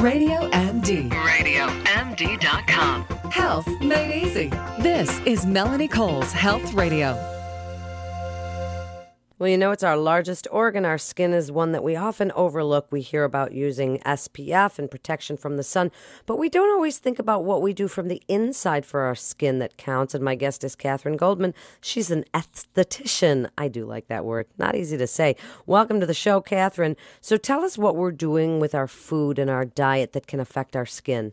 Radio MD. RadioMD.com. Health made easy. This is Melanie Cole's Health Radio. Well, you know, it's our largest organ. Our skin is one that we often overlook. We hear about using SPF and protection from the sun, but we don't always think about what we do from the inside for our skin that counts. And my guest is Katherine Goldman. She's an esthetician. I do like that word. Not easy to say. Welcome to the show, Katherine. So tell us what we're doing with our food and our diet that can affect our skin.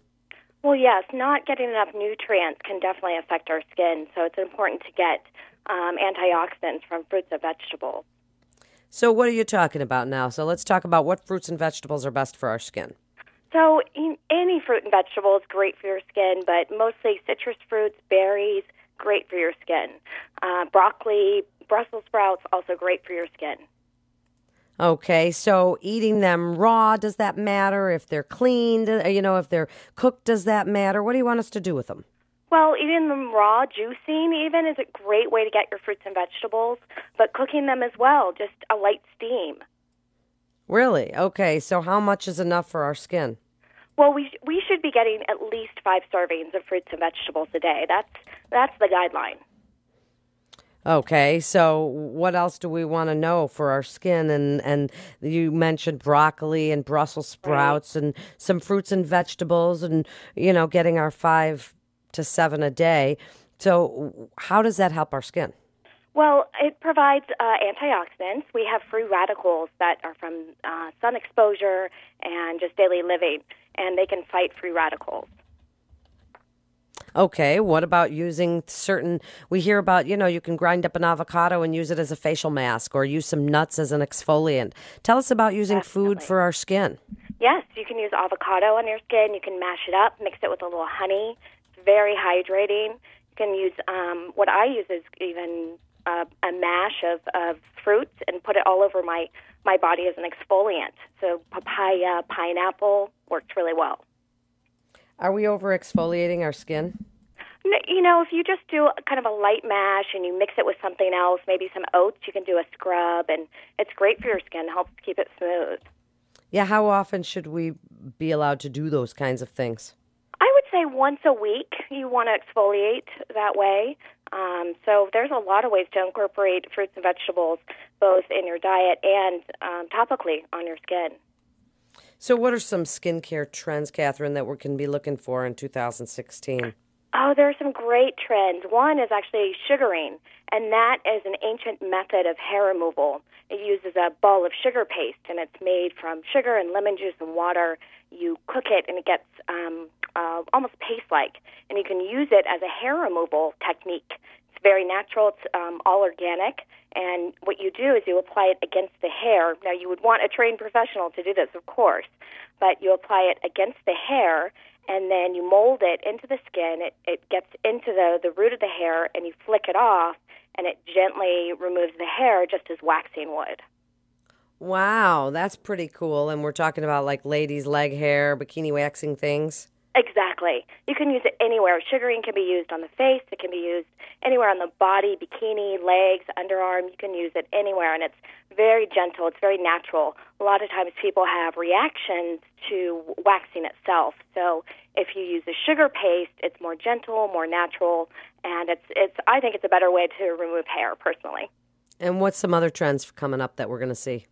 Well, yes, not getting enough nutrients can definitely affect our skin. So it's important to get um, antioxidants from fruits and vegetables. So, what are you talking about now? So, let's talk about what fruits and vegetables are best for our skin. So, any fruit and vegetable is great for your skin, but mostly citrus fruits, berries, great for your skin. Uh, broccoli, Brussels sprouts, also great for your skin. Okay, so eating them raw, does that matter? If they're cleaned, you know, if they're cooked, does that matter? What do you want us to do with them? Well, eating them raw, juicing even, is a great way to get your fruits and vegetables, but cooking them as well, just a light steam. Really? Okay, so how much is enough for our skin? Well, we we should be getting at least 5 servings of fruits and vegetables a day. That's that's the guideline. Okay, so what else do we want to know for our skin? And and you mentioned broccoli and Brussels sprouts right. and some fruits and vegetables, and you know, getting our five to seven a day. So, how does that help our skin? Well, it provides uh, antioxidants. We have free radicals that are from uh, sun exposure and just daily living, and they can fight free radicals. Okay, what about using certain? We hear about, you know, you can grind up an avocado and use it as a facial mask or use some nuts as an exfoliant. Tell us about using Definitely. food for our skin. Yes, you can use avocado on your skin. You can mash it up, mix it with a little honey. Very hydrating. You can use um, what I use is even uh, a mash of, of fruits and put it all over my, my body as an exfoliant. So papaya, pineapple works really well. Are we over exfoliating our skin? You know, if you just do kind of a light mash and you mix it with something else, maybe some oats, you can do a scrub, and it's great for your skin. Helps keep it smooth. Yeah, how often should we be allowed to do those kinds of things? I would say once a week. You want to exfoliate that way. Um, so there's a lot of ways to incorporate fruits and vegetables both in your diet and um, topically on your skin. So, what are some skincare trends, Katherine, that we can be looking for in 2016? Oh, there are some great trends. One is actually sugaring, and that is an ancient method of hair removal. It uses a ball of sugar paste, and it's made from sugar and lemon juice and water. You cook it, and it gets um, uh, almost paste-like, and you can use it as a hair removal technique. It's very natural. It's um, all organic, and what you do is you apply it against the hair. Now, you would want a trained professional to do this, of course, but you apply it against the hair, and then you mold it into the skin. It, it gets into the, the root of the hair, and you flick it off, and it gently removes the hair just as waxing would. Wow, that's pretty cool. And we're talking about like ladies' leg hair, bikini waxing things. Exactly. You can use it anywhere. Sugaring can be used on the face. It can be used anywhere on the body, bikini, legs, underarm. You can use it anywhere, and it's very gentle. It's very natural. A lot of times people have reactions to waxing itself. So if you use a sugar paste, it's more gentle, more natural, and it's it's. I think it's a better way to remove hair personally. And what's some other trends coming up that we're going to see?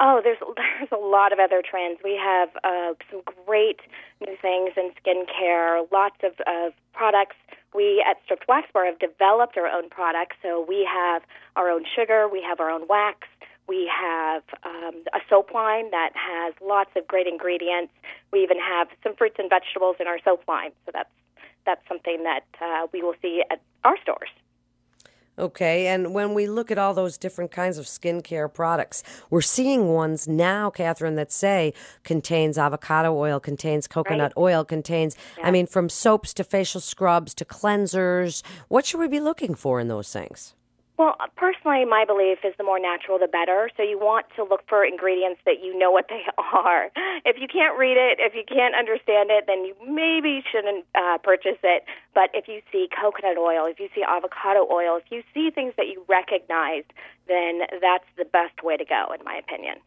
Oh, there's there's a lot of other trends. We have uh, some great new things in skincare, lots of, of products. We at Stripped Wax Bar have developed our own products. So we have our own sugar, we have our own wax, we have um, a soap line that has lots of great ingredients. We even have some fruits and vegetables in our soap line. So that's that's something that uh, we will see at our stores. Okay, and when we look at all those different kinds of skincare products, we're seeing ones now, Katherine, that say contains avocado oil, contains coconut right. oil, contains, yeah. I mean, from soaps to facial scrubs to cleansers. What should we be looking for in those things? Well, personally, my belief is the more natural, the better. So you want to look for ingredients that you know what they are. If you can't read it, if you can't understand it, then you maybe shouldn't uh, purchase it. But if you see coconut oil, if you see avocado oil, if you see things that you recognize, then that's the best way to go, in my opinion.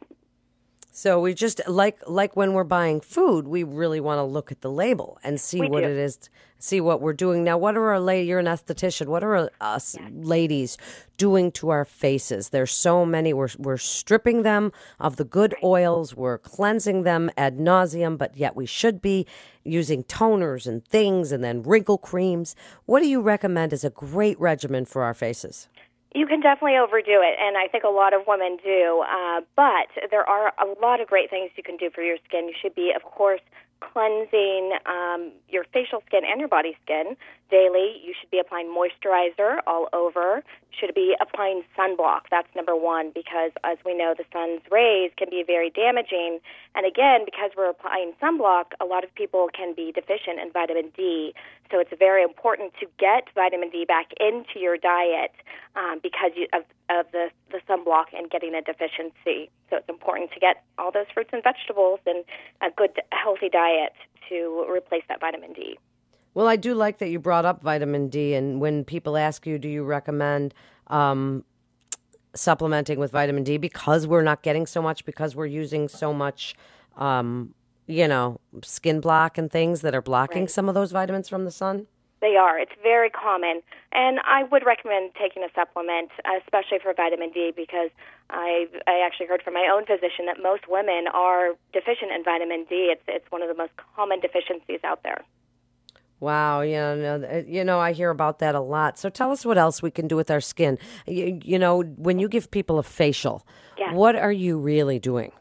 So we just like like when we're buying food, we really want to look at the label and see We what do. it is, see what we're doing. Now, what are our lady? You're an esthetician. What are uh, us ladies doing to our faces? There's so many. We're we're stripping them of the good oils. We're cleansing them ad nauseum, but yet we should be using toners and things, and then wrinkle creams. What do you recommend as a great regimen for our faces? You can definitely overdo it, and I think a lot of women do. Uh, but there are a lot of great things you can do for your skin. You should be, of course, cleansing um, your facial skin and your body skin daily. You should be applying moisturizer all over. Should be applying sunblock. That's number one because, as we know, the sun's rays can be very damaging. And again, because we're applying sunblock, a lot of people can be deficient in vitamin D. So it's very important to get vitamin D back into your diet um, because you, of, of the, the sunblock and getting a deficiency. So it's important to get all those fruits and vegetables and a good, healthy diet to replace that vitamin D. Well, I do like that you brought up vitamin D, and when people ask you, do you recommend um, supplementing with vitamin D because we're not getting so much because we're using so much, um, you know, skin block and things that are blocking some of those vitamins from the sun? They are. It's very common. And I would recommend taking a supplement, especially for vitamin D, because I I actually heard from my own physician that most women are deficient in vitamin D. It's it's one of the most common deficiencies out there. Wow, you know, uh, you know, I hear about that a lot. So tell us what else we can do with our skin. You, you know, when you give people a facial, Yes. what are you really doing?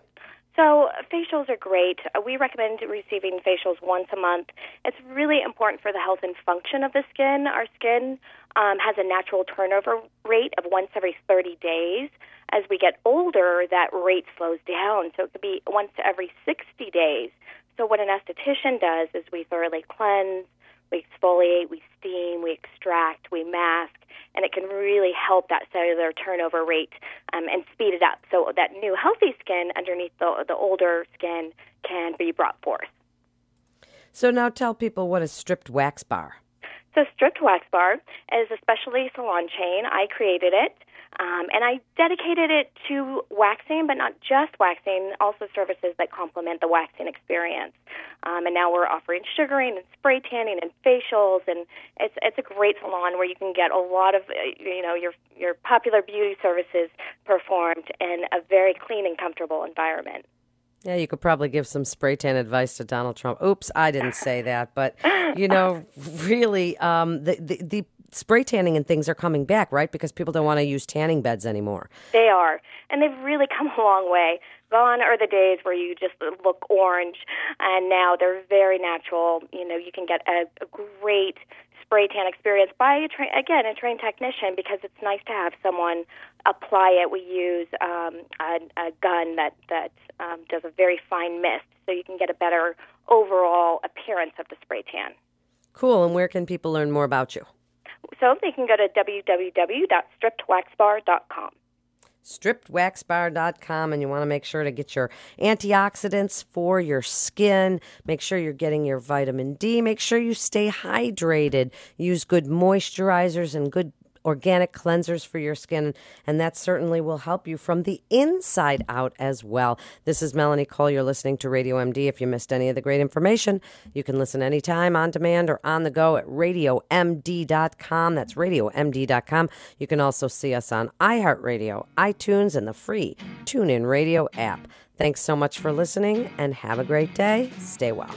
So facials are great. Uh, We recommend receiving facials once a month. It's really important for the health and function of the skin. Our skin um, has a natural turnover rate of once every 30 days. As we get older, that rate slows down. So it could be once every 60 days. So what an esthetician does is we thoroughly cleanse, we exfoliate, we steam, we extract, we mask, and it can really help that cellular turnover rate um, and speed it up so that new healthy skin underneath the, the older skin can be brought forth. So now tell people what is stripped wax bar. So Stripped Wax Bar is a specialty salon chain. I created it. Um, and I dedicated it to waxing, but not just waxing, also services that complement the waxing experience. Um, and now we're offering sugaring and spray tanning and facials, and it's it's a great salon where you can get a lot of uh, you know your your popular beauty services performed in a very clean and comfortable environment. Yeah, you could probably give some spray tan advice to Donald Trump. Oops, I didn't say that, but you know, really, um, the, the the spray tanning and things are coming back, right? Because people don't want to use tanning beds anymore. They are, and they've really come a long way. Gone are the days where you just look orange, and now they're very natural. You know, you can get a, a great spray tan experience by a tra- again a trained technician because it's nice to have someone apply it. We use um, a, a gun that that um, does a very fine mist, so you can get a better overall appearance of the spray tan. Cool. And where can people learn more about you? So they can go to www.strippedwaxbar.com. strippedwaxbar.com and you want to make sure to get your antioxidants for your skin. Make sure you're getting your vitamin d. Make sure you stay hydrated. Use good moisturizers and good organic cleansers for your skin and that certainly will help you from the inside out as well this is melanie cole you're listening to radio md if you missed any of the great information you can listen anytime on demand or on the go at radiomd.com that's radiomd.com you can also see us on iheartradio itunes and the free tunein radio app thanks so much for listening and have a great day stay well